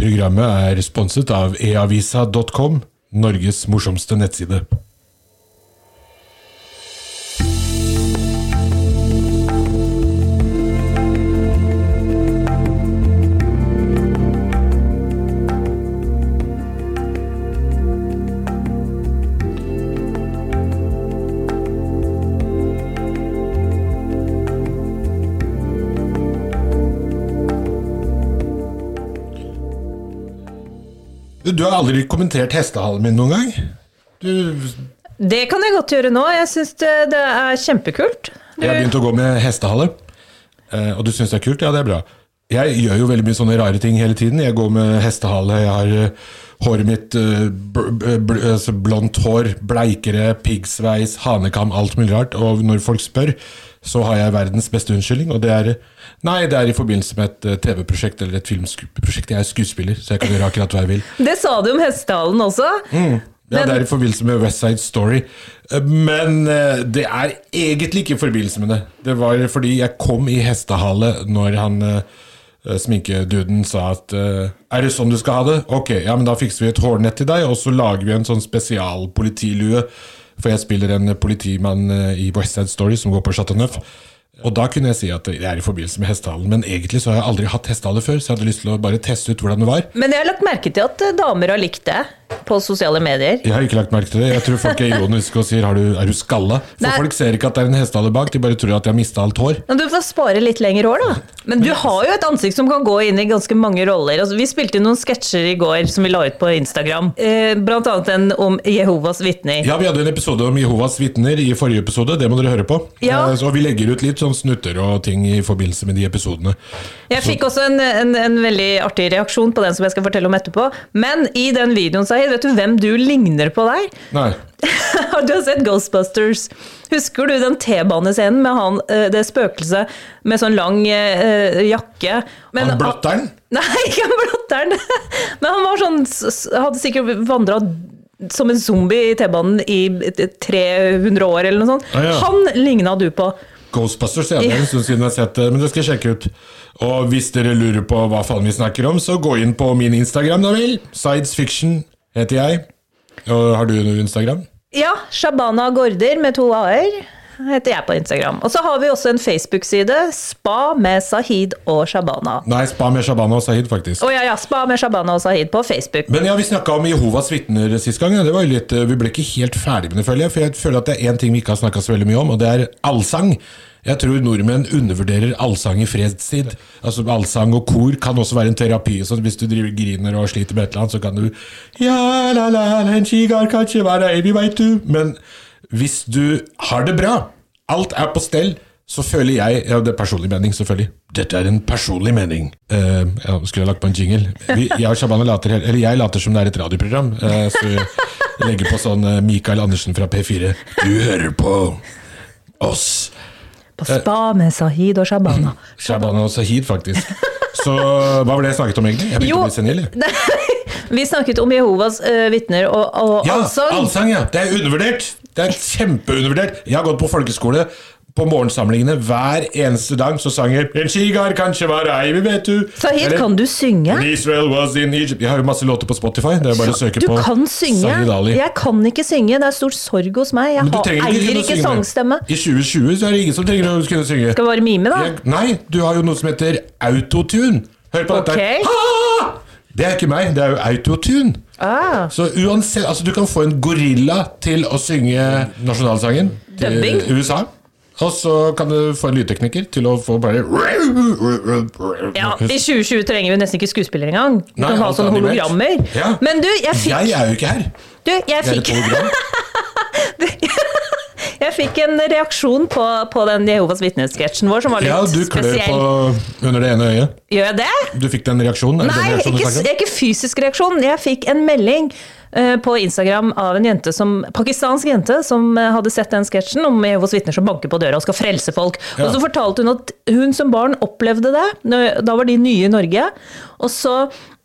Programmet er sponset av eavisa.com, Norges morsomste nettside. Har aldri kommentert hestehalen min noen gang? Du, Det kan jeg godt gjøre nå. Jeg syns det, det er kjempekult. Du, jeg har begynt å gå med hestehale, eh, og du syns det er kult? Ja, det er bra. Jeg gjør jo veldig mye sånne rare ting hele tiden. Jeg går med hestehale, jeg har eh, håret mitt eh, bl bl altså blondt hår, bleikere, piggsveis, hanekam, alt mulig rart. Og når folk spør, så har jeg verdens beste unnskyldning, og det er Nei, det er i forbindelse med et eh, TV-prosjekt eller et filmprosjekt. Jeg er skuespiller, så jeg kan gjøre akkurat hva jeg vil. det sa du om hestehalen også. Ja, Men- Det er i forbindelse med West Side Story. Eh, Men eh, det er egentlig ikke i forbindelse med det. Det var fordi jeg kom i hestehale når han sminkeduden sa at Er det sånn du skal ha det? Ok, ja, men da fikser vi et hårnett til deg, og så lager vi en sånn spesialpolitilue. For jeg spiller en politimann eh, i West Side Story som går på Chateauneuf. Og da kunne jeg si at det er i forbindelse med hestehalen, men egentlig så har jeg aldri hatt hestehale før, så jeg hadde lyst til å bare teste ut hvordan det var. Men jeg har lagt merke til at eh, damer har likt det på sosiale medier. Jeg har ikke lagt merke til det. Jeg tror folk er ironiske og sier har du, er du skalla? For Nei. folk ser ikke at det er en hestehale bak, de bare tror at de har mista alt hår. Men du får spare litt lengre hår, da. Men du har jo et ansikt som kan gå inn i ganske mange roller. Altså, vi spilte noen sketsjer i går som vi la ut på Instagram. Eh, blant annet en om Jehovas vitner. Ja, Vi hadde en episode om Jehovas vitner i forrige episode, det må dere høre på. Ja. Eh, Så vi legger ut litt sånn snutter og ting i forbindelse med de episodene. Jeg fikk også en, en, en veldig artig reaksjon på den som jeg skal fortelle om etterpå. Men i den videoen, Sahid, vet du hvem du ligner på der? Nei. Har du sett Ghostbusters? Husker du den T-banescenen med han, eh, det spøkelset med sånn lang eh, jakke? Men- Han blotteren? Nei, ikke han blotteren. Men han var sånn, hadde sikkert vandra som en zombie i T-banen i 300 år eller noe sånt. Ah, ja. Han ligna du på. Ghostbusters, ja. Det er en stund siden jeg har sett det, men det skal jeg sjekke ut. Og hvis dere lurer på hva faen vi snakker om, så gå inn på min Instagram, da vel. Sides Fiction heter jeg. Og har du noe Instagram? Ja, Shabana Gorder med to a-er heter jeg på Instagram. Og så har vi også en Facebook-side, Spa med Sahid og Shabana. Nei, Spa med Shabana og Sahid, faktisk. Oh, ja, ja, Spa med Shabana og Sahid på Facebook. Men ja, vi snakka om Jehovas vitner sist gang. Det var jo litt, vi ble ikke helt ferdig med det, føler jeg. For jeg føler at det er én ting vi ikke har snakka så veldig mye om, og det er allsang. Jeg tror nordmenn undervurderer allsang i fredstid. Altså Allsang og kor kan også være en terapi. Så hvis du driver griner og sliter med et eller annet, så kan du Ja, la, la, la, en kigar kanskje, være du. Men hvis du har det bra, alt er på stell, så føler jeg Ja, det er personlig mening, selvfølgelig. Dette er en personlig mening. Uh, ja, skulle jeg lagt på en jingle? Vi, jeg og Shabana later, eller jeg later som det er et radioprogram. Uh, så jeg legger på sånn uh, Mikael Andersen fra P4. Du hører på oss. På Spa med Sahid og Shabana. Shabana og Sahid, faktisk. Så hva var det jeg snakket om, egentlig? Jeg begynte Jo. å bli senil. Vi snakket om Jehovas uh, vitner og, og Ja, allsang. allsang, ja. Det er undervurdert. Det er kjempeundervurdert. Jeg har gått på folkeskole. På morgensamlingene hver eneste dag så sang jeg En skigar kanskje var ei, vi vet du. Sahid, Eller, kan du synge? Israel was in Egypt. Jeg har jo masse låter på Spotify. Det er bare å søke Du på kan synge. Jeg kan ikke synge. Det er stor sorg hos meg. Jeg har, eier ikke, ikke sangstemme. I 2020 så er det ingen som trenger å kunne synge. Skal bare mime, da. Jeg, nei, du har jo noe som heter autotune. Hør på dette. Ok. Ah! Det er ikke meg, det er jo autotune. Ah, Så uansett, altså du kan få en gorilla til å synge nasjonalsangen til Dubbing? USA. Og så kan du få en lydtekniker til å få bare ja, I 2020 trenger vi nesten ikke skuespiller engang. Vi Nei, kan ha sånne animert. hologrammer. Ja. Men du, jeg fikk, Jeg er jo ikke her. du, jeg Jeg er et fikk, hologram. fikk en reaksjon på, på den Jehovas vitner-sketsjen vår, som var litt spesiell. Ja, du klør spesiell. på under det ene øyet. Gjør jeg det? Du fikk den reaksjonen? Nei, den reaksjonen ikke, ikke fysisk reaksjon. Jeg fikk en melding uh, på Instagram av en jente som, pakistansk jente som uh, hadde sett den sketsjen om Jehovas vitner som banker på døra og skal frelse folk. Ja. Og så fortalte hun at hun som barn opplevde det. Da var de nye i Norge. Og så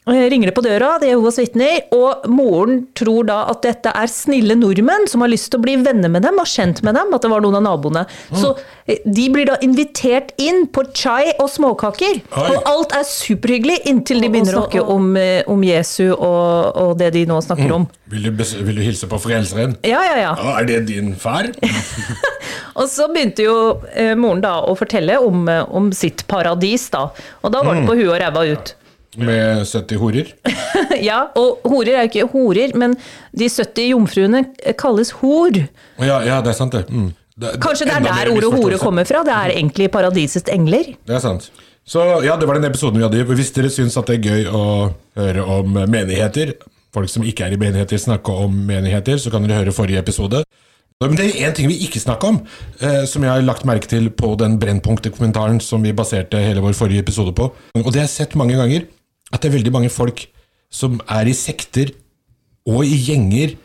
ringer det på døra, det er Jehovas vitner, og moren tror da at dette er snille nordmenn som har lyst til å bli venner med dem og kjent med dem, at det var noen av naboene. Så eh, de blir da invitert inn på chai og småkaker, Oi. og alt er superhyggelig inntil de begynner å snakke om, eh, om Jesu og, og det de nå snakker om. Vil du, bes- vil du hilse på Frelseren? Ja, ja, ja. Ja, er det din far? Og så begynte jo eh, moren da å fortelle om, eh, om sitt paradis, da. Og da var det på huet og ræva ut. Med 70 horer? ja, og horer er jo ikke horer, men de 70 jomfruene kalles hor. Ja, ja, det er sant, det. Mm. det Kanskje det er der ordet hore kommer fra? Det er egentlig paradisets engler? Det er sant. Så ja, det var den episoden vi hadde. Hvis dere syns at det er gøy å høre om menigheter, folk som ikke er i menigheter, snakke om menigheter, så kan dere høre forrige episode. Men det er én ting vi ikke snakker om, eh, som jeg har lagt merke til på den Brennpunkt-kommentaren som vi baserte hele vår forrige episode på. Og det har jeg sett mange ganger, at det er veldig mange folk som er i sekter og i gjenger,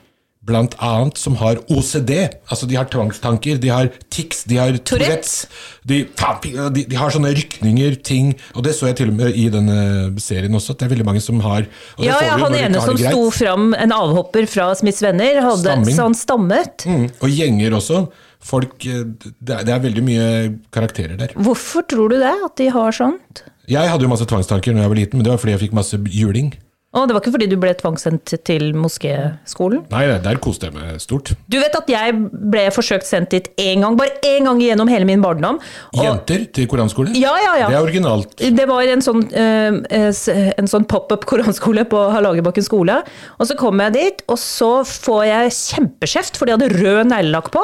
blant annet som har OCD. Altså de har tvangstanker, de har tics, de har Tourettes. De, de, de har sånne rykninger, ting. Og det så jeg til og med i denne serien også, at det er veldig mange som har Ja, ja, han ene som sto fram, en avhopper fra Smiths venner, hadde, så han stammet. Mm, og gjenger også. Folk, eh, det er, det er veldig mye karakterer der. Hvorfor tror du det, at de har sånt? Jeg hadde jo masse tvangstanker når jeg var liten, men det var fordi jeg fikk masse juling. Å, det var ikke fordi du ble tvangssendt til moskéskolen? Nei, der koste jeg meg stort. Du vet at jeg ble forsøkt sendt dit én gang, bare én gang gjennom hele min barndom. Og- Jenter til koranskole? Ja, ja, ja. Det er originalt. Det var en sånn, eh, en sånn pop-up koranskole på Hallagerbakken skole. Og så kom jeg dit, og så får jeg kjempeskjeft, for de hadde rød neglelakk på.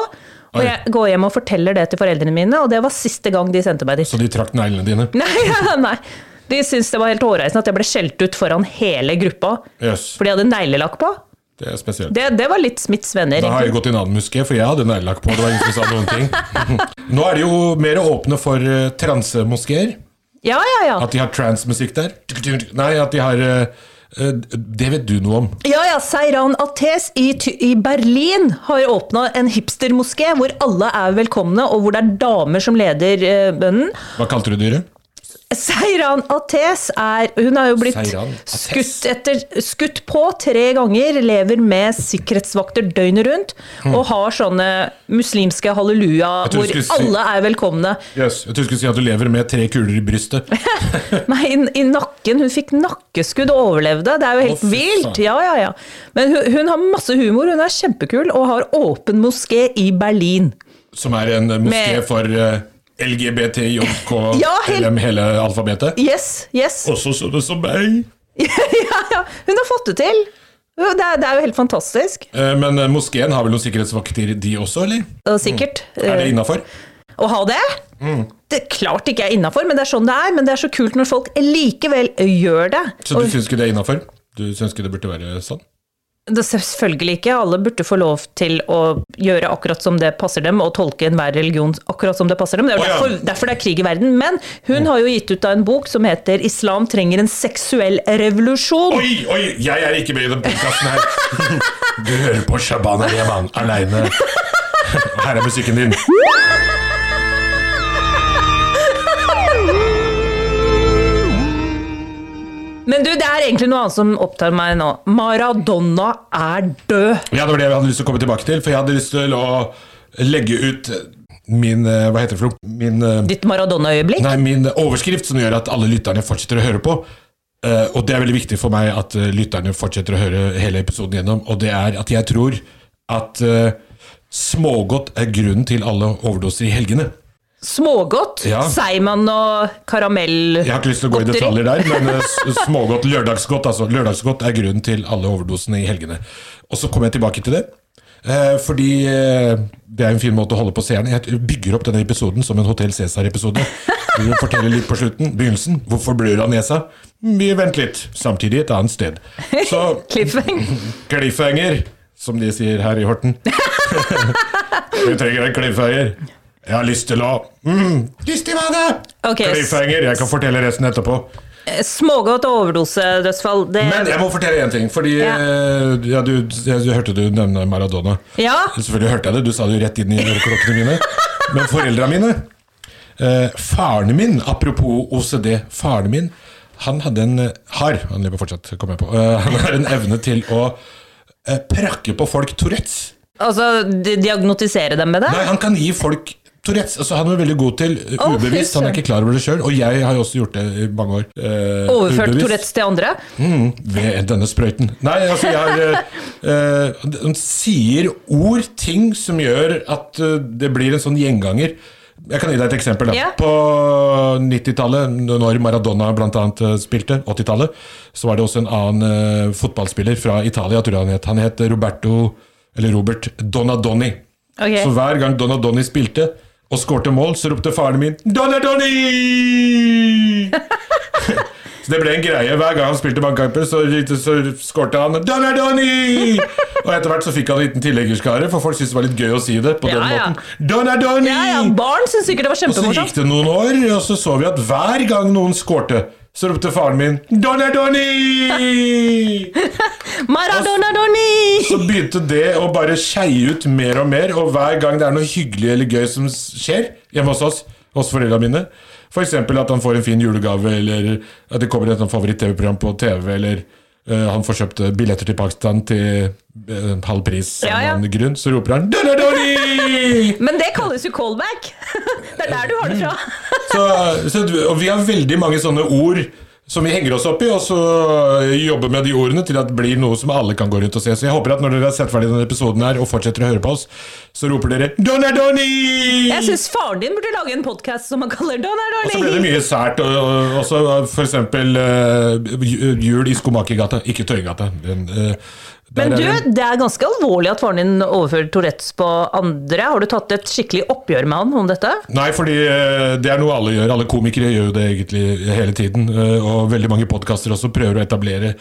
Og jeg går hjem og forteller det til foreldrene mine, og det var siste gang de sendte meg dit. Så de trakk neglene dine? Nei, ja, nei. De syntes det var helt hårreisende at jeg ble skjelt ut foran hele gruppa. Yes. For de hadde neglelakk på. det er spesielt. Det, det var litt Smiths venner. Da har jeg gått i en annen muské, for jeg hadde neglelakk på. Det var ingen som sa noen ting. Nå er det jo mer åpne for uh, transemoskeer. Ja, ja, ja. At de har transmusikk der. Nei, at de har eh, Det vet du noe om. Ja, ja, Seiran Ates i, i Berlin har åpna en hipstermoské hvor alle er velkomne, og hvor det er damer som leder eh, bønnen. Hva kalte du dyret? Seiran Ates er Hun har jo blitt skutt, etter, skutt på tre ganger, lever med sikkerhetsvakter døgnet rundt, og har sånne muslimske halleluja hvor si- alle er velkomne. Yes. Jeg trodde du skulle si at du lever med tre kuler i brystet. Nei, i, i nakken. Hun fikk nakkeskudd og overlevde. Det er jo helt oh, vilt. Ja, ja, ja. Men hun, hun har masse humor, hun er kjempekul, og har åpen moské i Berlin. Som er en moské Med- for uh, LGBTJK, Ja, hele, hele alfabetet. Yes, yes. Også sånne som meg. ja, ja. Hun har fått det til. Det er, det er jo helt fantastisk. Eh, Men eh, moskeen har vel noen sikkerhetsvakter, de også, eller? Sikkert. sikkert. Er det eh, innafor? Å ha det? Det er klart ikke er innafor, men det er sånn det er. Men det er så kult når folk likevel gjør det. Så du Og syns ikke det er innafor? Du syns ikke det burde være sånn? Det selvfølgelig ikke. Alle burde få lov til å gjøre akkurat som det passer dem, og tolke enhver religion akkurat som det passer dem. Det er derfor, derfor det er krig i verden. Men hun har jo gitt ut av en bok som heter 'Islam trenger en seksuell revolusjon'. Oi, oi, jeg er ikke med i den podkasten her. Du hører på Shabana Rehman aleine. Her er musikken din. Men du, det er egentlig noe annet som opptar meg nå. Maradona er død. Ja, det var det jeg hadde lyst til å komme tilbake til. For jeg hadde lyst til å legge ut min eh, Hva heter det for noe? Min, eh, Ditt Maradona-øyeblikk. nei, min overskrift som gjør at alle lytterne fortsetter å høre på. Eh, og det er veldig viktig for meg at lytterne fortsetter å høre hele episoden gjennom. Og det er at jeg tror at smågodt er grunnen til alle overdoser i helgene. Smågodt. Ja. Seigmann og karamell. Jeg har ikke lyst til å gå i detaljer der, men eh, smågodt, lørdagsgodt altså, lørdagsgodt er grunnen til alle overdosene i helgene. Og så kommer jeg tilbake til det, eh, fordi eh, det er en fin måte å holde på seerne. Jeg bygger opp denne episoden som en Hotell Cæsar-episode. Du forteller litt på slutten, begynnelsen. Hvorfor blør han nesa? Vi venter litt. Samtidig et annet sted. Så Cliffhang. cliffhanger, som de sier her i Horten. Vi trenger en cliffhanger. Jeg har lyst til å mm, Lyst til vannet! Ok, s- Cliffhanger. Jeg kan fortelle resten etterpå. Smågodt og overdosedødsfall. Det Men jeg må fortelle én ting. Fordi Ja. eh, ja, du, jeg, du, hørte du nevne Maradona. Ja. Selvfølgelig hørte jeg det. Du sa det jo rett inn i øreklokkene mine. Men foreldra mine eh, Faren min, apropos OCD Faren min Han hadde en eh, har, han lever fortsatt, kom jeg på. Eh, han har en evne til å eh, prakke på folk Tourettes. Altså diagnotisere dem med det? Nei, han kan gi folk Tourettes. Altså, han er veldig god til eh, ubevisst. Han er ikke klar over det sjøl. Og jeg har jo også gjort det i mange år. eh, Overført ubevisst. Tourettes til andre? Mm, ved denne sprøyten. Nei, altså jeg har eh, Han sier ord, ting, som gjør at det blir en sånn gjenganger. Jeg kan gi deg et eksempel. Ja. På 90-tallet, når Maradona bl.a. spilte, 80-tallet, så var det også en annen fotballspiller fra Italia, tror jeg han het. Han het Roberto, eller Robert Donadoni. Okay. Så hver gang Donadoni spilte og skårte mål, så ropte faren min 'Donadoni!' Så det ble en greie. Hver gang han spilte bankkamper, så, så skårte han 'Donadoni!' Og etter hvert så fikk han en liten tilleggerskare, for folk syntes det var litt gøy å si det på Ja, den ja. måten. Donadoni! Ja, ja, barn syntes sikkert det var Og så gikk det noen år, og så så vi at hver gang noen skårte, så ropte faren min 'Donadoni!' Maradona Doni! Så begynte det å bare skeie ut mer og mer, og hver gang det er noe hyggelig eller gøy som skjer hjemme hos oss, hos foreldrene mine, f.eks. at han får en fin julegave, eller at det kommer et favoritt-TV-program på TV, eller uh, han får kjøpt eh, billetter til Pakistan til uh, halv pris av Ja, ja. grunn, så roper han 'Donadoni!' Men det kalles jo callback! Det er der du har det fra. Så, så, og vi har veldig mange sånne ord som vi henger oss opp i, og så jobber med de ordene til at det blir noe som alle kan gå rundt og se. Så jeg håper at når dere har sett ferdig denne episoden her og fortsetter å høre på oss, så roper dere 'Donadoni!' Jeg syns faren din burde lage en podkast som han kaller Donna Og så ble det mye sært. Og, og også for eksempel uh, jul i Skomakergata, ikke eh, der Men du, det- er ganske alvorlig at faren din overfører Tourettes på andre. Har du tatt et skikkelig oppgjør med han om dette? Nei, fordi eh, det er noe alle gjør. Alle komikere gjør jo det egentlig hele tiden. eh, Og veldig mange podkaster også prøver å etablere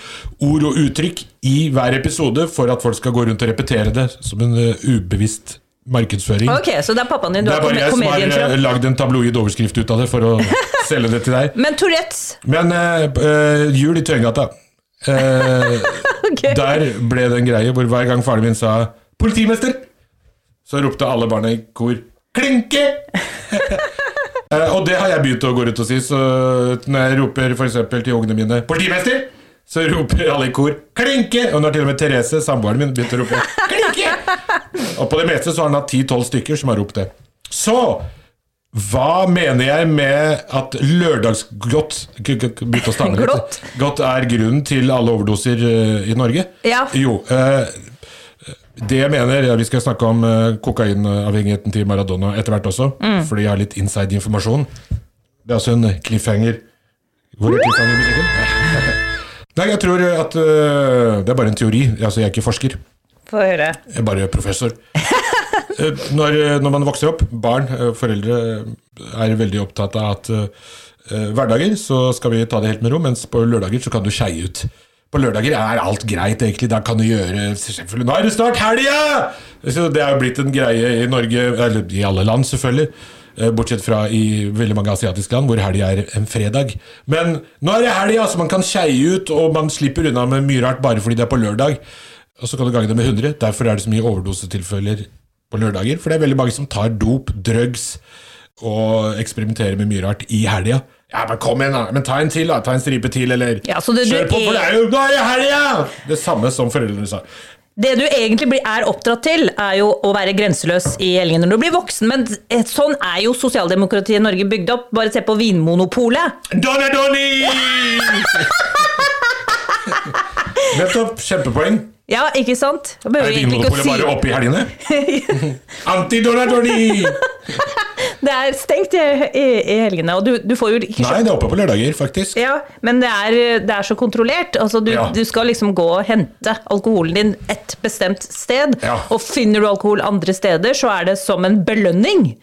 ord og uttrykk i hver episode for at folk skal gå rundt og repetere det som en eh, ubevisst markedsføring. Ok, Så det er pappaen din du Det er bare jeg som har komedien fra? lagd en tabloid overskrift ut av det for å selge det til deg. Men Tourettes Men uh, jul i Tøyengata eh, ok. Der ble det en greie hvor hver gang faren min sa 'politimester', så ropte alle barna i kor 'klinke'! Eh, og det har jeg begynt å gå ut og si, så når jeg roper eksempel til ungene mine 'politimester', så roper alle i kor 'klinke'! Og når til og med Therese, samboeren min, begynte å rope 'klinke'! Og på det meste så har han hatt 10-12 stykker som har ropt det. Så hva mener jeg med at lørdagsgodt g- g- Begynte å stange litt. Glott. Godt er grunnen til alle overdoser eh, i Norge? Ja. Jo. eh, det jeg mener, Vi skal snakke om eh, kokainavhengigheten til Maradona etter hvert også, Mm. fordi jeg har litt inside informasjon. Det er altså en cliffhanger. Hvor er cliffhanger-musikken? Nei, jeg tror at Det er bare en teori. Altså, jeg er ikke forsker. Få høre. Jeg er bare professor. Eh, Når, når man vokser opp, barn, eh, foreldre, eh, er veldig opptatt av at eh, hverdager så skal vi ta det helt med ro, mens på lørdager så kan du skeie ut. På lørdager er alt greit, egentlig. Da kan du gjøre selvfølgelig, Nå er det snart helga! Det er jo blitt en greie i Norge, eller i alle land, selvfølgelig. eh, Bortsett fra i veldig mange asiatiske land, hvor helga er en fredag. Men nå er det helga, så man kan skeie ut, og man slipper unna med mye rart bare fordi det er på lørdag. Og så kan du gange det med 100. Derfor er det så mye overdosetilfeller på lørdager. For det er veldig mange som tar dop, drugs og eksperimenterer med mye rart i helga. Ja, men kom igjen, da! Men ta en til, da! Ta en stripe til, eller Ja, så det- Kjør på, for det er jo er det helga! Det samme som foreldrene sa. Det du egentlig er oppdratt til, er jo å være grenseløs i helgene når du blir voksen. Men eh, sånn er jo sosialdemokratiet i Norge bygd opp. Bare se på Vinmonopolet. Donna Donny! Nettopp. Kjempepoeng. Ja, ikke sant? Er Vinmonopolet si... bare oppe i helgene? Anti-Donna Donny! Det er stengt i, i, i helgene, og du, du får jo ikke Nei, det er oppe på lørdager, faktisk. Ja, men det er, det er så kontrollert. Altså, du, Ja. du skal liksom gå og hente alkoholen din et bestemt sted. Ja. Og finner du alkohol andre steder, så er det som en belønning.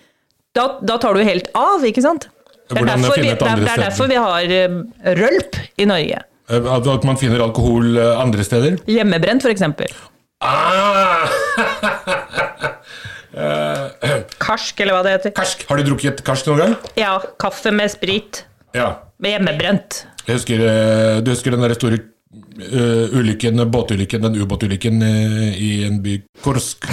Da, da tar du helt av, ikke sant? Det er, derfor vi, det er, det er derfor vi har eh, rølp i Norge. Eh, At man finner alkohol eh, andre steder. Hjemmebrent, f.eks. Ah! Karsk, eller hva det heter. Karsk. Har du drukket karsk noen gang? Ja, kaffe med sprit. Ja. Med hjemmebrent. Jeg husker, eh, du husker den der store uh, ulykken, båtulykken, den ubåtulykken uh, i en by Korsk,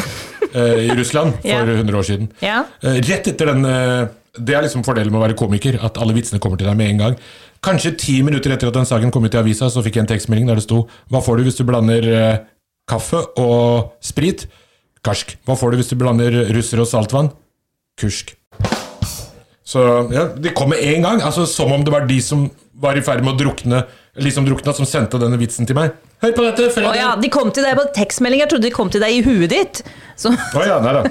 eh, i Russland for Ja. 100 år siden. Ja. Eh, Rett etter den eh, Det er liksom fordelen med å være komiker, at alle vitsene kommer til deg med en gang. Kanskje ti minutter etter at den saken kom ut i avisa, så fikk jeg en tekstmelding der det sto Hva får du hvis du blander eh, kaffe og sprit? Karsk. Hva får du hvis du blander russer og saltvann? Kursk. Så ja, De kom med en gang, altså som om det var de som var i ferd med å drukne, liksom drukna, som sendte denne vitsen til meg. Hør på dette! Å ja, de kom til deg på tekstmelding. Jeg trodde de kom til deg i huet ditt. Så, Å ja, nei da.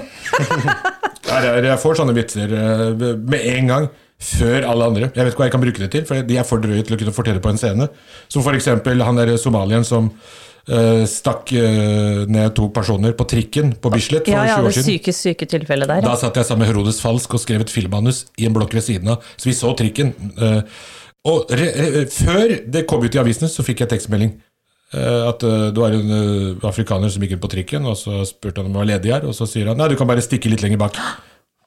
Jeg får sånne vitser eh, med en gang. Før alle andre. Jeg vet ikke hva jeg kan bruke det til, for de er for drøye til å kunne fortelle på en scene. Som for eksempel han der somalieren som uh, stakk uh, ned to personer på trikken på Bislett for ja, ja, 20 år det siden. syke, syke tilfellet der. Da satt jeg sammen med Herodes Falsk og skrev et filmmanus i en blokk ved siden av, så vi så trikken. Uh, og re, re, før det kom ut i avisene, så fikk jeg tekstmelding. at det var en afrikaner som gikk ut på trikken, og så spurte han om han var ledig her, og så sier han nei, du kan bare stikke litt lenger bak.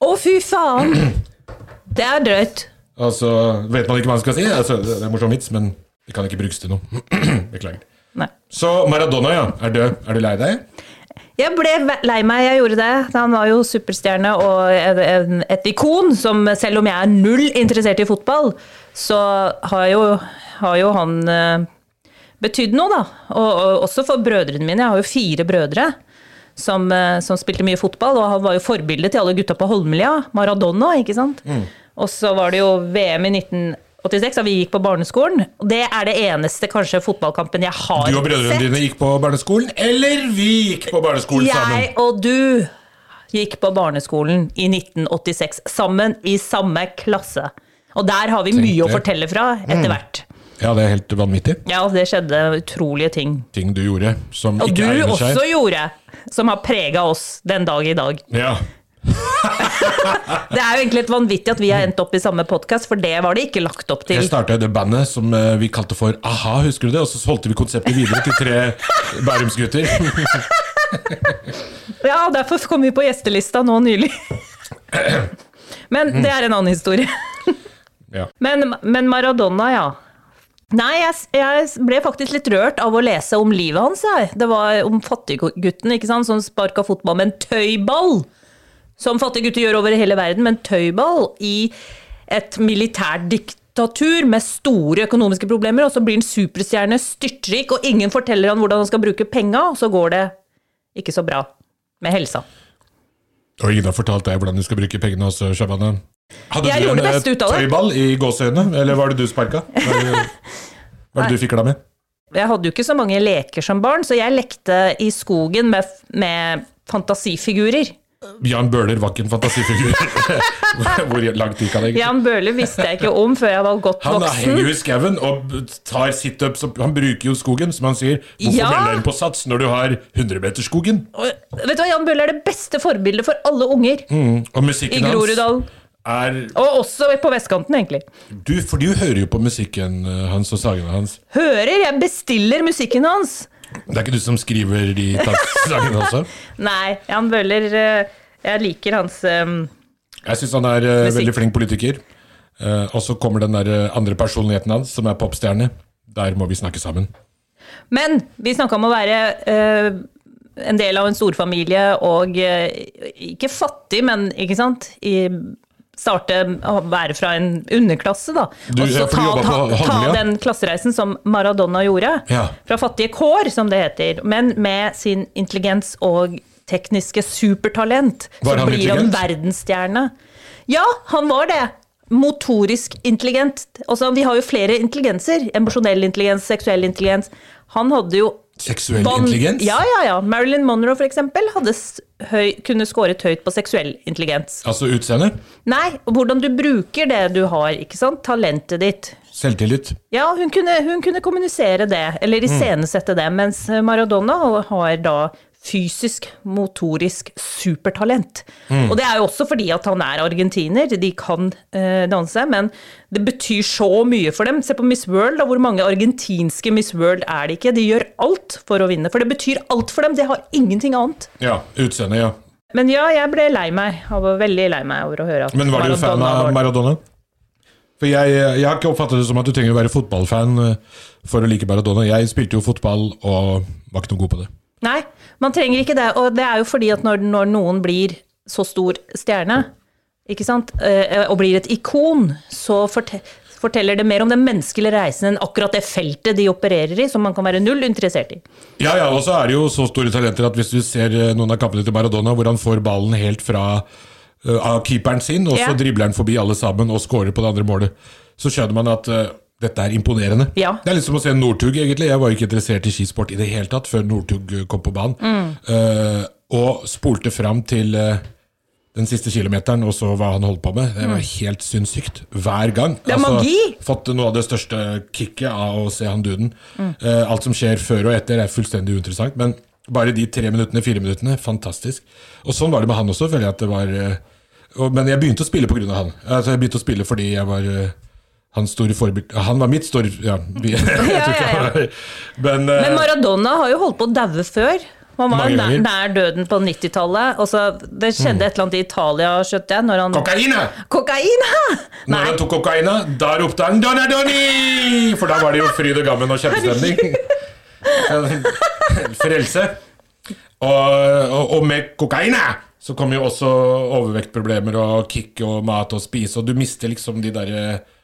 Å, fy faen! Det er drøyt. Altså, så vet man ikke hva man skal si. Altså, det er en morsom vits, men det kan ikke brukes til noe. Beklager. Nei. Så Maradona, ja. Er død. Er du lei deg? Jeg ble lei meg, jeg gjorde det. Han var jo superstjerne og et ikon. Som selv om jeg er null interessert i fotball, så har jo, har jo han eh, betydd noe, da. Og, og også for brødrene mine. Jeg har jo fire brødre som, eh, som spilte mye fotball, og han var jo forbildet til alle gutta på Holmlia. Maradona, ikke sant. Og så var det jo VM i 1986, da vi gikk på barneskolen. Og det er det eneste kanskje fotballkampen jeg har sett. Du og brødrene dine gikk på barneskolen, eller vi gikk på barneskolen Jeg sammen? og du gikk på barneskolen i 1986 sammen i samme klasse. Og der har vi Tenkte. mye å fortelle fra etter hvert. Ja, det er helt vanvittig. Ja, det skjedde utrolige ting. Ting du gjorde som Og ikke du egner seg. også gjorde, som har prega oss den dag i dag. Ja. Det er jo egentlig litt vanvittig at vi har endt opp i samme podkast, for det var det ikke lagt opp til. Jeg starta det bandet som eh, vi kalte for a-ha, husker du det? Og så solgte vi konseptet videre til tre bærumsgutter. Ja, derfor kom vi på gjestelista nå nylig. Men det er en annen historie. Ja. Men, men Maradona, ja. Nei, jeg, jeg ble faktisk litt rørt av å lese om livet hans. Jeg. Det var om fattiggutten ikke sant, som sparka fotball med en tøyball. Som fattige gutter gjør over hele verden, med en tøyball i et militærdiktatur med store økonomiske problemer. Og så blir han superstjerne, styrtrik, og ingen forteller han hvordan han skal bruke penga, og så går det ikke så bra med helsa. Og ingen har fortalt deg hvordan du skal bruke pengene også, Shabana. Hadde Jeg du en eh, tøyball i gåseøynene, eller var det du sparka? Hva er det, hva er det du fikla med? Jeg hadde jo ikke så mange leker som barn, så jeg lekte i skogen med, med fantasifigurer. Jan Bøhler var ikke en fantasifigur. Hvor lang tid kan jeg Jan Bøhler visste jeg ikke om før jeg var godt Han voksen. henger jo i skauen og tar situps. og Han bruker jo skogen, som han sier. Hvorfor Ja. melde deg på Sats når du har 100-meterskogen? Og Vet du hva, Jan Bøhler er det beste forbildet for alle unger Og i musikken i Groruddalen. er Og også på vestkanten, egentlig. du, For du hører jo på musikken eh, hans og sagene hans. Hører, jeg bestiller musikken hans. Det er ikke du som skriver de sangene også? Nei, Jan Bøhler eh, Jeg liker hans um, Jeg syns han er uh, veldig flink politiker. Uh, og så kommer den der andre personligheten hans, som er popstjerne. Der må vi snakke sammen. Men vi snakka om å være uh, en del av en storfamilie og ikke fattig, men ikke sant? I, starte å være fra en underklasse, da. Du, og så ta, ta, ta den klassereisen som Maradona gjorde. Ja. Fra fattige kår, som det heter. Men med sin intelligens og tekniske supertalent, så han blir han verdensstjerne. Ja, han var det. Motorisk intelligent. Altså, vi har jo flere intelligenser. Emosjonell intelligens, seksuell intelligens. Han hadde jo Seksuell bon intelligens? Ja, ja, ja. Marilyn Monroe, for eksempel, høy, kunne skåret høyt på seksuell intelligens. Altså utseende? Nei, hvordan du bruker det du har, ikke sant? Talentet ditt. Selvtillit? Ja, hun kunne, hun kunne kommunisere det, eller iscenesette det, mens Maradona har da fysisk, motorisk supertalent. Og det er jo også fordi at han er argentiner, de kan eh, danse, men det betyr så mye for dem. Se på Miss World, da, hvor mange argentinske Miss World er det ikke? De gjør alt for å vinne, for det betyr alt for dem, de har ingenting annet. Ja. Utseende, ja. Men ja, jeg ble lei meg, jeg var veldig lei meg over å høre at Men var du fan av Maradona? For jeg, jeg har ikke oppfattet det som at du trenger å være fotballfan eh, for å like Maradona. Jeg spilte jo fotball og var ikke noe god på det. Nei, man trenger ikke det. Og det er jo fordi at når, når noen blir så stor stjerne, ikke sant, eh, og blir et ikon, så forteller det mer om den menneskelige reisen enn akkurat det feltet de opererer i, som man kan være null interessert i. Ja, ja, og så er det jo så store talenter at hvis du ser eh, noen av kampene til Maradona, hvor han får ballen helt fra uh, keeperen sin, og så Ja. dribler han forbi alle sammen og scorer på det andre målet, så skjønner man at eh, dette er imponerende. Ja. Det er litt som å se Northug, egentlig. Jeg var jo ikke interessert i skisport i det hele tatt før Northug kom på banen. Mm. Uh, og spolte fram til uh, den siste kilometeren og så hva han holdt på med. Det var helt sinnssykt. Hver gang. Mm. Det er magi! Fått noe av det største kicket av å se han duden. Mm. Uh, alt som skjer før og etter, er fullstendig uinteressant. Men bare de tre minuttene, fire minuttene, fantastisk. Og sånn var det med han også, føler jeg at det var Men jeg begynte å spille pga. han. Altså, jeg begynte å spille fordi jeg var forbilde Han var mitt store Ja, han Men, uh, Men Maradona har jo holdt på å daue før. Han var nær, nær døden på 90-tallet. Det skjedde et eller annet i Italia, skjønte jeg. Når han Kokaina! kokaina! Nei. Når han tok kokaina, da ropte han 'Donna Donny!' For da var det jo fryd og gammen og kjempestemning. Frelse. Og, og, og med kokaina så kommer jo også overvektproblemer og kick og mat og spise, og du mister liksom de derre eh,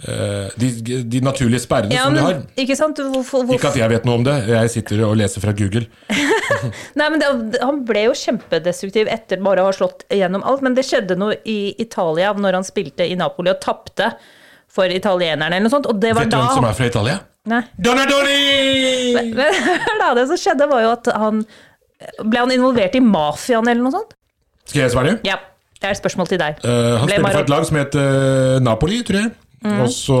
de, de naturlige sperrene ja, som de har. ikke sant? Hvorfor, Ikke at jeg vet noe om det, jeg sitter og leser fra Google. Nei, men det, Han ble jo kjempedestruktiv etter bare å ha slått gjennom alt, men det skjedde noe i Italia når han spilte i Napoli og tapte for italienerne eller noe sånt, og det var Vet du da hvem som er fra Italia? Nei. Donadoni! Men, Men da, det som skjedde, var jo at han Ble han involvert i mafiaen eller noe sånt? Skal jeg svare? Ja. Det er et spørsmål til deg. Uh, han spilte for et lag som het uh, Napoli, tror jeg. Mm. Og så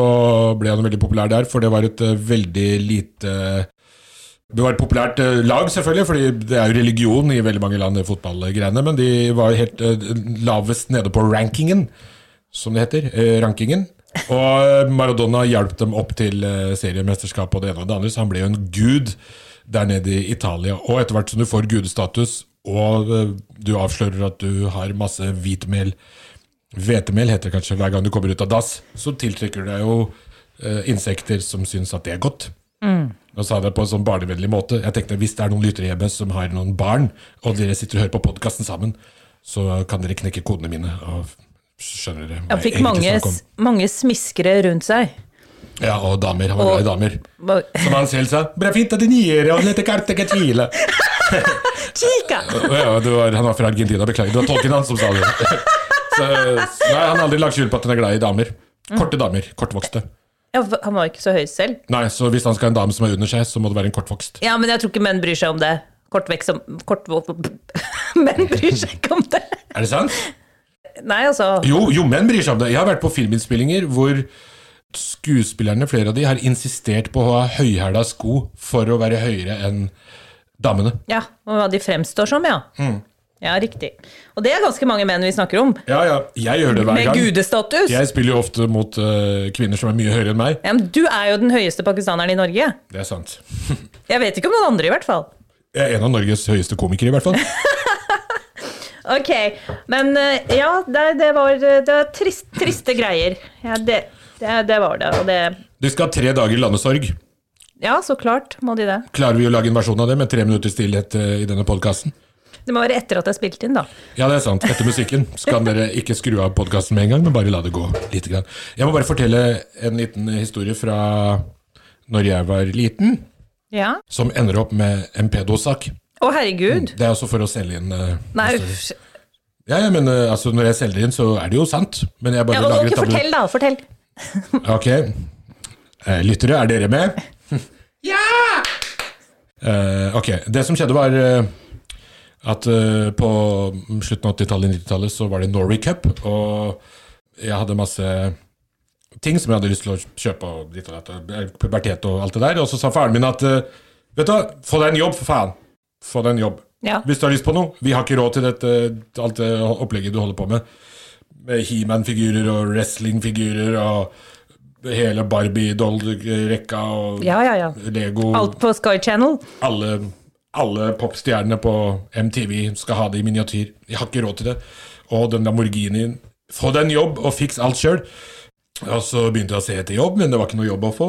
ble han veldig populær der, for det var et eh, veldig lite Det var et populært eh, lag, selvfølgelig, fordi det er jo religion i veldig mange land, fotballgreiene, men de var helt eh, lavest nede på rankingen, som det heter. rankingen. Og Maradona hjalp dem opp til seriemesterskapet seriemesterskap og det ene og det andre, så han ble jo en gud der nede i Italia. Og etter hvert som du får gudestatus, og du avslører at du har masse hvitmel Hvetemel heter det kanskje hver gang du kommer ut av dass, så tiltrekker du deg jo eh, insekter som syns at det er godt. Og sa det på en sånn barnevennlig måte. Jeg tenkte Hvis det er noen lyttere hjemme som har noen barn, og dere sitter og hører på podkasten sammen, så kan dere knekke kodene mine. Og skjønner dere hva fikk jeg egentlig mange, mange smiskere rundt seg. Ja, og damer. Han var glad i damer. Som han selv sa. Bra fint at de niere og lette carte che tvile. Chica! Ja, var, han var fra Argentina, beklager. Det var tolken hans som sa det. Så, nei, han har aldri lagt skjul på at han er glad i damer. Korte damer. Kortvokste. Ja, han var ikke så høy selv. Nei, så hvis han skal ha en dame som er under seg, så må det være en kortvokst. Ja, men jeg tror ikke menn bryr seg om det. Kortvekst som kort, Menn bryr seg ikke om det. Er det sant? Nei, altså Jo, jo, menn bryr seg om det. Jeg har vært på filminnspillinger hvor skuespillerne, flere av de, har insistert på å ha høyhæla sko for å være høyere enn damene. Ja, og hva de fremstår som, ja. Mm. Ja, riktig. Og det er ganske mange menn vi snakker om. Ja, ja. Jeg gjør det hver Med gang. gudestatus. Jeg spiller jo ofte mot uh, kvinner som er mye høyere enn meg. Ja, men du er jo den høyeste pakistaneren i Norge. Det er sant. Jeg vet ikke om noen andre, i hvert fall. Jeg er en av Norges høyeste komikere, i hvert fall. Ok, men uh, ja, det, det, var, det var trist, triste greier. Ja, det, det, var det. Og det Du skal ha tre dager landesorg. Ja, så klart må de det. Klarer vi å lage en versjon av det med tre minutter stillhet eh, i denne podkasten? Det må være etter at det er spilt inn, da. Ja, det er sant. Etter musikken så kan dere ikke skru av podkasten med en gang, men bare la det gå litt. Grann. Jeg må bare fortelle en liten historie fra når jeg var liten, Ja. som ender opp med en pedosak. Å, herregud. Det er også for å selge inn eh, Nei. Ja, ja, men eh, altså, når jeg selger inn, så er det jo sant. Men jeg bare ja, lager ok, et tabloid. fortell, da. Fortell. Ok. Eh, lyttere, er dere med? ja! Uh, ok, det som skjedde var eh, at uh, på slutten av 80-tallet, 90-tallet, så var det Norway Cup, og jeg hadde masse ting som jeg hadde lyst til å kjøpe, og ditt og datt, og pubertet og alt det der, og så sa faren min at, uh, vet du hva, få deg en jobb, for faen. Få deg en jobb. Ja. Hvis du har lyst på noe. Vi har ikke råd til dette, alt det opplegget du holder på med. Med He-Man-figurer og wrestling-figurer og hele Barbie-doll-rekka og Ja, ja, ja. Lego. Alt på Sky Channel. Alle, alle popstjernene på MTV skal ha det i miniatyr. Jeg har ikke råd til det. Og den Lamborghinien Få deg en jobb og fiks alt sjøl. Og så begynte jeg å se etter jobb, men det var ikke noe jobb å få.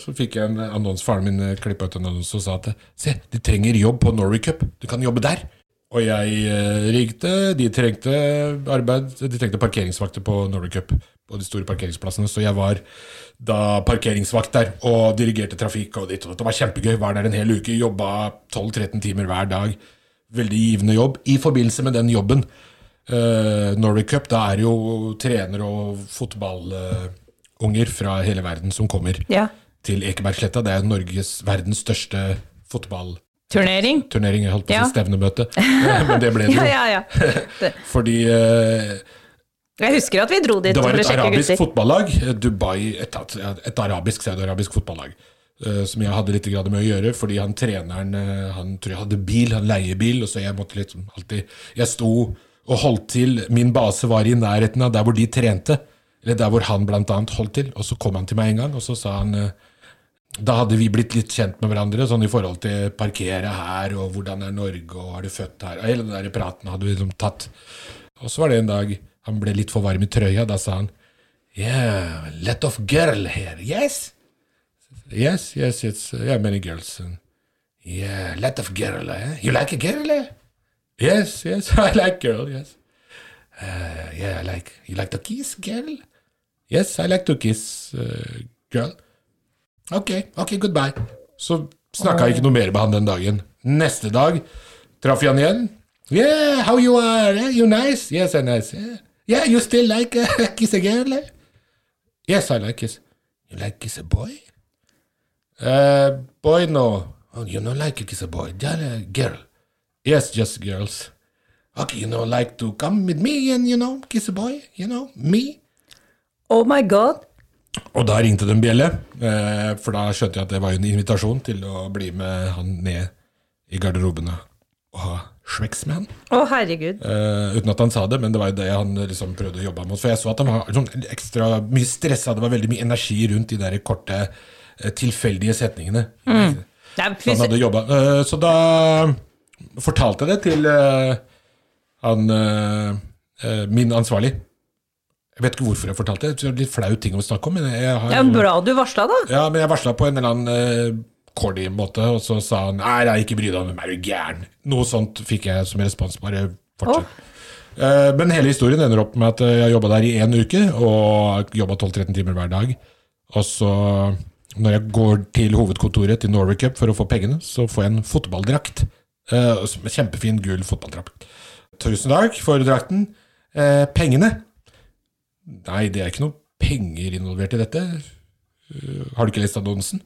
Så fikk jeg en annons, faren min klippa ut en annonse og sa at se, de trenger jobb på Norway Cup. Du kan jobbe der. Og jeg eh, ringte. De trengte arbeid, de trengte parkeringsvakter på Norway Cup. På de store parkeringsplassene. Så jeg var da parkeringsvakt der og dirigerte trafikk. og ditt og ditt. Det var kjempegøy. Var der en hel uke. Jobba 12-13 timer hver dag. Veldig givende jobb. I forbindelse med den jobben, uh, Norway Cup, da er det jo trenere og fotballunger fra hele verden som kommer Ja. til Ekebergsletta. Det er Norges verdens største fotballturnering. Turnering. Turnering, Jeg holdt på å Ja. si stevnemøte, men det ble det jo. ja, ja. Det- Fordi eh, Jeg husker at vi dro dit det var et arabisk fotballag, eh, Dubai, et, et, arabisk, saudiarabisk fotballag, Uh, som jeg hadde litt med å gjøre, fordi han treneren eh, han tror jeg hadde bil, han leiebil, og så jeg måtte liksom alltid Jeg sto og holdt til, min base var i nærheten av der hvor de trente, eller der hvor han blant annet holdt til, og så kom han til meg en gang, og så sa han eh, da hadde vi blitt litt kjent med hverandre, sånn i forhold til parkere her, og hvordan er Norge, og er du født her, og hele den der praten hadde vi liksom tatt. Og så var det en dag han ble litt for varm i trøya, da sa han Yeah, let off girl here, yes? Yes, yes, it's, yeah, many girls. Yeah, let off girl, eh? You like a girl, eh? Yes, yes, I like girl, yes. Uh, yeah, I like, you like to kiss, girl? Yes, I like to kiss, uh, girl. Ok, ok, goodbye. Så snakka jeg ikke noe mer med han den dagen. Neste dag traff jeg han igjen. Yeah, how you are? Eh? You nice? Yes, I'm nice. Yeah, yeah you still like uh, kiss a girl? eh? Yes, I like kiss. You like kiss a boy? Uh, boy, no. Oh, you don't like kiss a boy. Just a girl. Yes, just girls. Okay, you know, like to come with me and, you know, kiss a boy? You know, me? Oh my god. Og da ringte det en bjelle, eh, for da skjønte jeg at det var en invitasjon til å bli med han ned i garderobene og ha sveks med han. Å, herregud. Uh, uten at han sa det, men det var jo det han liksom prøvde å jobbe mot. For jeg så at han var sånn ekstra mye stressa, det var veldig mye energi rundt de der korte, eh, tilfeldige setningene. Mm. Så han hadde. Eh, så da fortalte jeg det til uh, han min ansvarlig. Jeg vet ikke hvorfor jeg fortalte det. Det er litt flau ting å snakke om. Men jeg, har, ja, bra du varsla, da. ja, men jeg varsla på en eller annen uh, cordy måte, og så sa han nei, nei, ikke bry deg om hvem er du gæren? Noe sånt fikk jeg som respons. Bare fortsett. Eh, men hele historien ender opp med at eh, jeg jobba der i én uke, og jobba 12-13 timer hver dag. Og så, når jeg går til hovedkontoret til Norway Cup for å få pengene, så får jeg en fotballdrakt. Uh, kjempefin, gul fotballdrakt. Tusen takk for drakten. Uh, pengene? Nei, det er ikke noe penger involvert i dette. Har du ikke lest annonsen?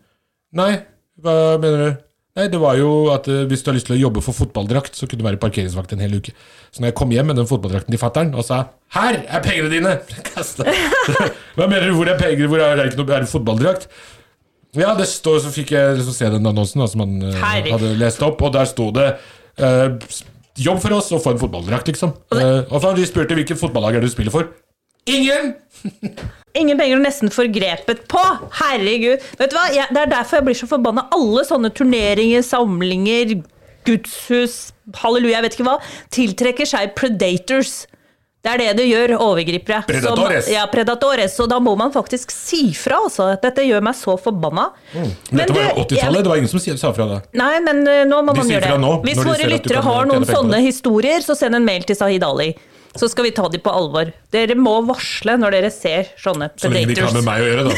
Nei, hva mener du? Nei, det var jo at eh, hvis du har lyst til å jobbe for fotballdrakt, så kunne du være parkeringsvakt en hel uke. Så når jeg kom hjem med den fotballdrakten til fattern og sa 'Her er pengene dine!' Kasta. Hva mener du? Hvor er penger? Hvor er, det ikke noe er det fotballdrakt? Ja, det står, så fikk jeg så se den annonsen da, som han eh, hadde lest opp, og der sto det uh, 'Jobb for oss og få en fotballdrakt', liksom. Uh, og så de spurte hvilket fotballag er det du spiller for. Ingen! Ingen penger og nesten forgrepet på! Herregud. Vet du hva? Jeg, det er derfor jeg blir så forbanna. Alle sånne turneringer, samlinger, gudshus, halleluja, jeg vet ikke hva, tiltrekker seg predators. Det er det det gjør, overgripere. Predatores. Ja, predatores. Så da må man faktisk si fra, altså. Dette gjør meg så forbanna. Men Dette var jo 80-tallet, det var ingen som sa fra da. Nei, men eh, nå må De man gjøre det. nå, Hvis våre lyttere har noen sånne historier, så send en mail til Sahid Ali. Så skal vi ta de på alvor. Dere må varsle når dere ser sånne Så lenge de ikke har med meg å gjøre, da.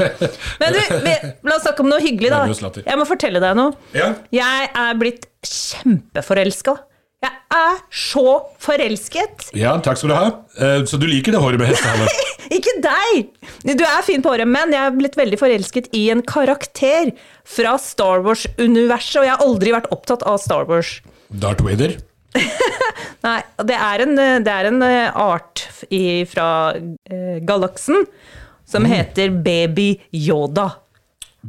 Men du, vi, la oss snakke om noe hyggelig, da. Jeg må fortelle deg noe. Ja. Jeg er blitt kjempeforelska. Jeg er så forelsket. ja, takk skal du ha. Eh, Så du liker det håret med hestehale? Ikke deg! Du er fin på håret, men jeg er blitt veldig forelsket i en karakter fra Star Wars-universet, og jeg har aldri vært opptatt av Star Wars. Darth Vader? Nei, det er en, det er en eh, art i, fra eh, galaksen som heter Baby Yoda.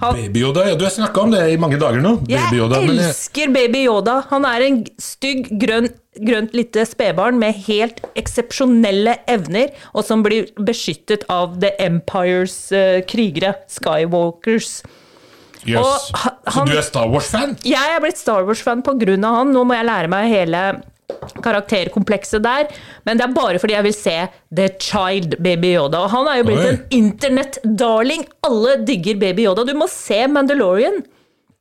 Han- Baby Yoda? Ja, du har snakka om det i mange dager nå. Jeg Baby Yoda, men jeg, elsker Baby Yoda. Han er en stygg, grønn, grønt lite spedbarn med helt eksepsjonelle evner, og som blir beskyttet av The Empires eh, krigere, Skywalkers. Jøss. og ha- Så du er Star Wars-fan? Jeg er blitt Star Wars-fan av han. Nå må jeg lære meg hele karakterkomplekset der, men det er bare fordi jeg vil se The Child Baby Yoda. Og han er jo blitt Oi. en internett-darling. Alle digger Baby Yoda. Du må se Mandalorian.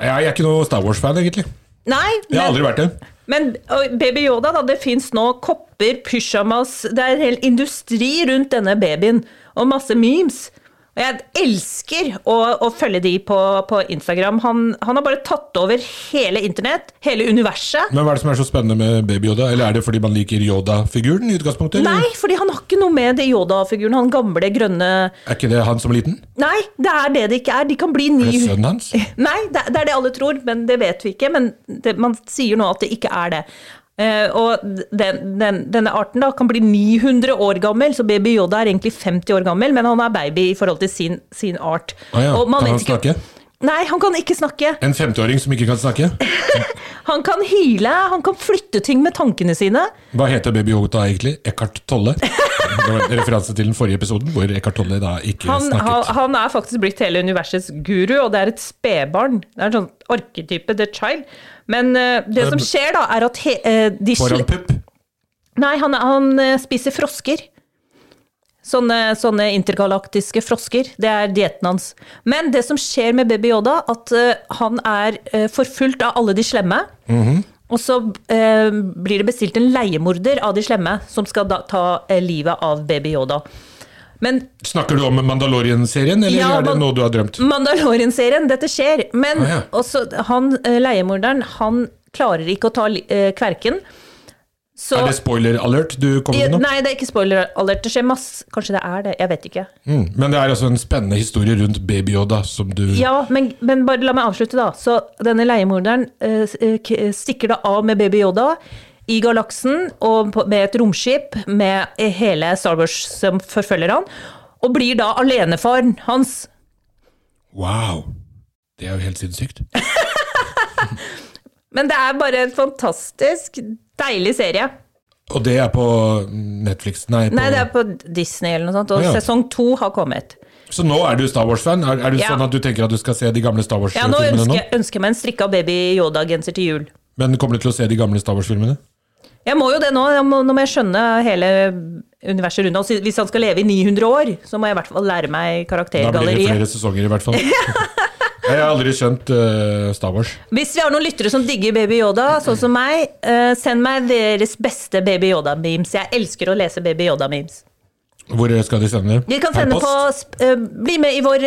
Jeg er ikke noe Star Wars-fan, egentlig. Nei, Jeg har aldri vært det. men Baby Yoda, da, det fins nå kopper, pysjamas Det er en hel industri rundt denne babyen, og masse memes. Og jeg elsker å, å følge de på, på Instagram. Han, han har bare tatt over hele internett, hele universet. Men hva er det som er så spennende med Baby Yoda? Eller er det fordi man liker Yoda-figuren i utgangspunktet? eller? Nei, fordi han har ikke noe med det Yoda-figuren, han gamle, grønne Er ikke det han som er liten? Nei, det er det det ikke er. De kan bli Er det sønnen hans? Nei, det, det er det alle tror, men det vet vi ikke. Men det, man sier nå at det ikke er det. Eh, og den, den, denne arten da kan bli 900 år gammel, så baby Yoda er egentlig 50 år gammel, men han er baby i forhold til sin, sin art. Ah, ja. Og man Kan han vet ikke- snakke? Nei, han kan ikke snakke. En 50-åring som ikke kan snakke? Han kan hyle, han kan flytte ting med tankene sine. Hva heter Baby Yoda egentlig? Eckhart Tolle? En referanse til den forrige episoden, hvor Eckhart Tolle da ikke Han, han, snakket. han er faktisk blitt hele universets guru, og det er et spedbarn. Det er en sånn orketype, the child. Men uh, det som skjer da, er at he, uh, de Foran han pupp? Nei, han, han uh, spiser frosker. Sånne, sånne intergalaktiske frosker. Det er dietten hans. Men det som skjer med Baby Yoda, at uh, han er uh, forfulgt av alle de slemme. Og så eh, blir det bestilt en leiemorder av de slemme, som skal da ta eh, livet av Baby Yoda. Men Snakker du om Mandalorian-serien, eller Ja, er det noe du har drømt? Mandalorian-serien, dette skjer. Men Ah, ja. også han eh, leiemorderen, han klarer ikke å ta eh, kverken. Så Er det spoiler alert du kommer med nå? Nei, det er ikke spoiler alert. Det skjer masse Kanskje det er det, jeg vet ikke. Mm. Men det er altså en spennende historie rundt Baby Yoda som du Ja, men, men bare la meg avslutte, da. Så denne leiemorderen eh, eh, k- stikker da av med Baby Yoda i galaksen og på, med et romskip med eh, hele Star Wars som forfølger han, og blir da alenefaren hans. Wow! Det er jo helt sinnssykt. Men det er bare fantastisk deilig serie. Og det er på Netflix? Nei, på... Nei, det er på Disney eller noe sånt, og ah, ja. sesong to har kommet. Så nå er du Star Wars-fan? Er, er det Ja. sånn at du tenker at du skal se de gamle Star Wars-filmene nå? ønsker, jeg- ønsker meg en strikka Baby Yoda-genser til jul. Men kommer du til å se de gamle Star Wars-filmene? Jeg må jo det nå, må, nå må jeg skjønne hele universet rundt. oss. hvis han skal leve i 900 år, så må jeg i hvert fall lære meg karaktergalleriet. Da blir det flere sesonger, i hvert fall. Jeg har aldri skjønt uh, Star Wars. Hvis vi har noen lyttere som digger Baby Yoda, sånn som meg, uh, send meg deres beste Baby Yoda-memes. Jeg elsker å lese Baby Yoda-memes. Hvor skal de sende? De kan sende på, uh, Bli med i vår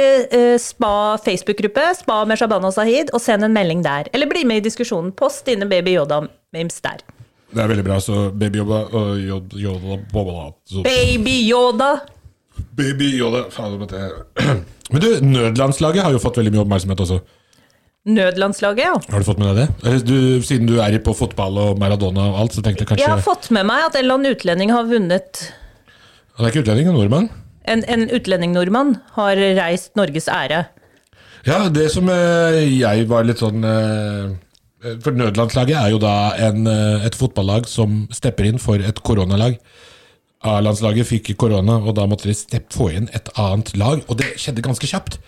spa Facebook-gruppe, Spa med Shabana og Sahid, og send en melding der. Eller bli med i diskusjonen. Post dine Baby Yoda-memes der. Det er veldig bra. Så Baby Yoda og Yoda, Yoda Yoda, Yoda. Baby Yoda! Baby Yoda Faen, måtte jeg Men du, nødlandslaget har jo fått veldig mye oppmerksomhet også. Nødlandslaget, ja. Har du fått med deg det? Du, siden du er på fotball og Maradona og alt, så tenkte jeg kanskje Jeg har fått med meg at en eller annen utlending har vunnet Han er ikke utlending, han er nordmann. En, en utlending-nordmann har reist Norges ære. Ja, det som eh, jeg var litt sånn eh, For nødlandslaget er jo da en, eh, et fotballag som stepper inn for et koronalag. A-landslaget fikk korona, og da måtte de få inn et annet lag. Og det skjedde ganske kjapt.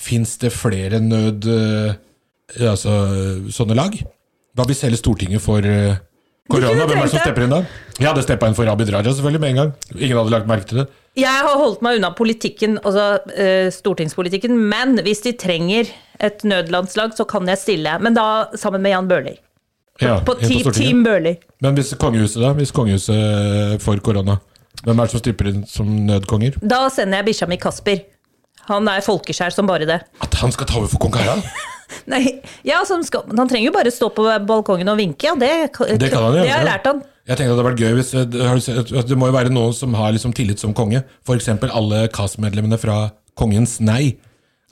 Fins det flere nød... eh, altså sånne lag? Hva hvis hele Stortinget får eh, korona? Hvem er det som stepper inn da? Jeg hadde steppa inn for Abid Raja selvfølgelig med en gang. Ingen hadde lagt merke til det. Jeg har holdt meg unna politikken, altså eh, stortingspolitikken, men hvis de trenger et nødlandslag, så kan jeg stille. Men da sammen med Jan Bøhler. Ja, På på. Team Bøhler. Men hvis kongehuset da? Hvis kongehuset eh, får korona, hvem er det som stripper inn som nødkonger? Da sender jeg bikkja mi Kasper. Han er folkeskjær som bare det. At han skal ta over for kong Harald? Nei, ja, skal, han trenger jo bare stå på balkongen og vinke, ja. Det, Det kan han gjøre, det har jeg lært han. Jeg tenkte at det hadde vært gøy hvis eh, sett- Det må jo være noen som har liksom tillit som konge. F.eks. alle KAS-medlemmene fra Kongens Nei.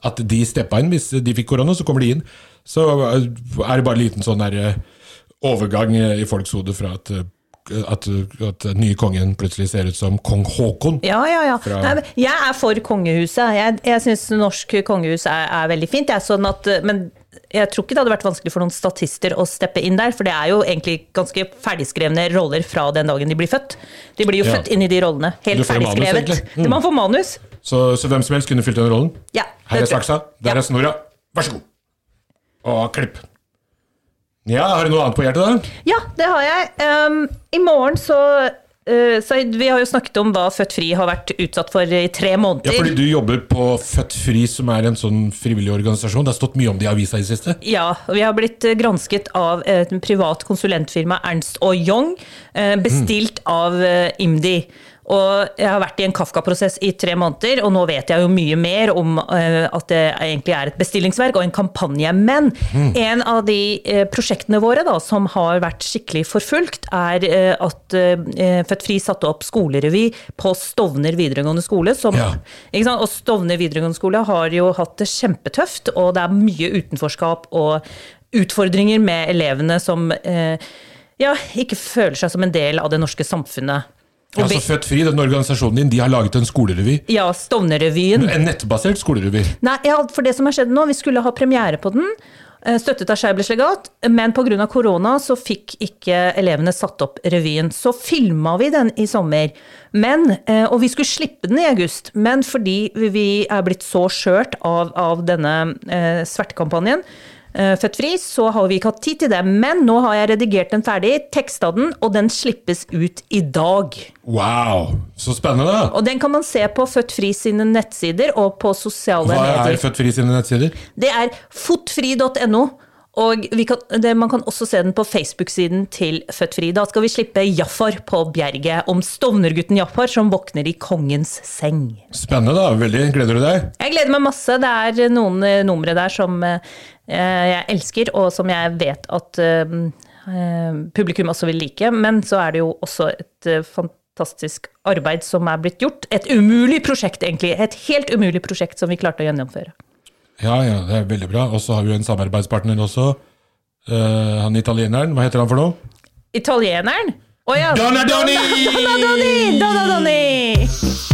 At de steppa inn hvis de fikk korona, så kommer de inn. Så eh, er det bare en liten sånn der eh, overgang i folks hode fra at, at, at den nye kongen plutselig ser ut som kong Haakon. Ja, ja, ja. Fra- Nei, jeg er for kongehuset. Jeg, jeg syns norsk kongehus er, er veldig fint. Jeg sånn at, men jeg tror ikke det hadde vært vanskelig for noen statister å steppe inn der, for det er jo egentlig ganske ferdigskrevne roller fra den dagen de blir født. De blir jo Ja. født inn i de rollene. Helt ferdigskrevet. Mm. Man får manus. Så, så hvem som helst kunne fylt den rollen? Ja, Her er saksa, der er snora. Vær så god. Og klipp. Ja, har du noe annet på hjertet, da? Ja, det har jeg. Um, I morgen så uh, Said, vi har jo snakket om hva Født Fri har vært utsatt for i tre måneder. Ja, fordi du jobber på Født Fri, som er en sånn frivillig organisasjon. Det har stått mye om det i avisa i det siste. Ja, og vi har blitt eh, gransket av et privat konsulentfirma, Ernst og Young, bestilt bestilt av eh, IMDi. Og jeg har vært i en Kafka-prosess i tre måneder, og nå vet jeg jo mye mer om eh, at det egentlig er et bestillingsverk og en kampanje. Men en av de eh, prosjektene våre da, som har vært skikkelig forfulgt, er eh, at Født Fri satte opp skolerevy på Stovner videregående skole. Som, Ja. Og Stovner videregående skole har jo hatt det kjempetøft, og det er mye utenforskap og utfordringer med elevene som ja, ikke føler seg som en del av det norske samfunnet. Og Altså Født Fri, den organisasjonen din, de har laget en skolerevy. ja, Stovner-revyen. En nettbasert skolerevy. Nei, ja, for det som har skjedd nå, vi skulle ha premiere på den, eh, støttet av Scheiblers legat, men pga. korona så fikk ikke elevene satt opp revyen. Så filma vi den i sommer, men, eh, og vi skulle slippe den i august. Men fordi vi er blitt så skjørt av, av denne eh, svertekampanjen, eh, Født Fri, så har vi ikke hatt tid til det. Men nå har jeg redigert den ferdig, teksta den, og den slippes ut i dag. Wow, så spennende! Og den kan man se på Født Fri sine nettsider og på sosiale medier. Hva medier. er Født Fri sine nettsider? Det er fotfri.no. Og vi kan, det, man kan også se den på Facebook-siden til Født Fri. Da skal vi slippe Jaffar på Bjerget om stovnergutten Jaffar som våkner i kongens seng. Spennende, da. Veldig. Gleder du deg? Jeg gleder meg masse. Det er noen eh, numre der som eh, jeg elsker, og som jeg vet at eh, eh, publikum også vil like. Men så er det jo også et eh, fantastisk arbeid som er blitt gjort. Et umulig prosjekt, egentlig. Et helt umulig prosjekt som vi klarte å gjennomføre. Ja, ja, det er veldig bra. Og så har vi jo en samarbeidspartner også. Uh, han italieneren, hva heter han for noe? Italieneren? Å ja. Donna Donny! Donna Donny!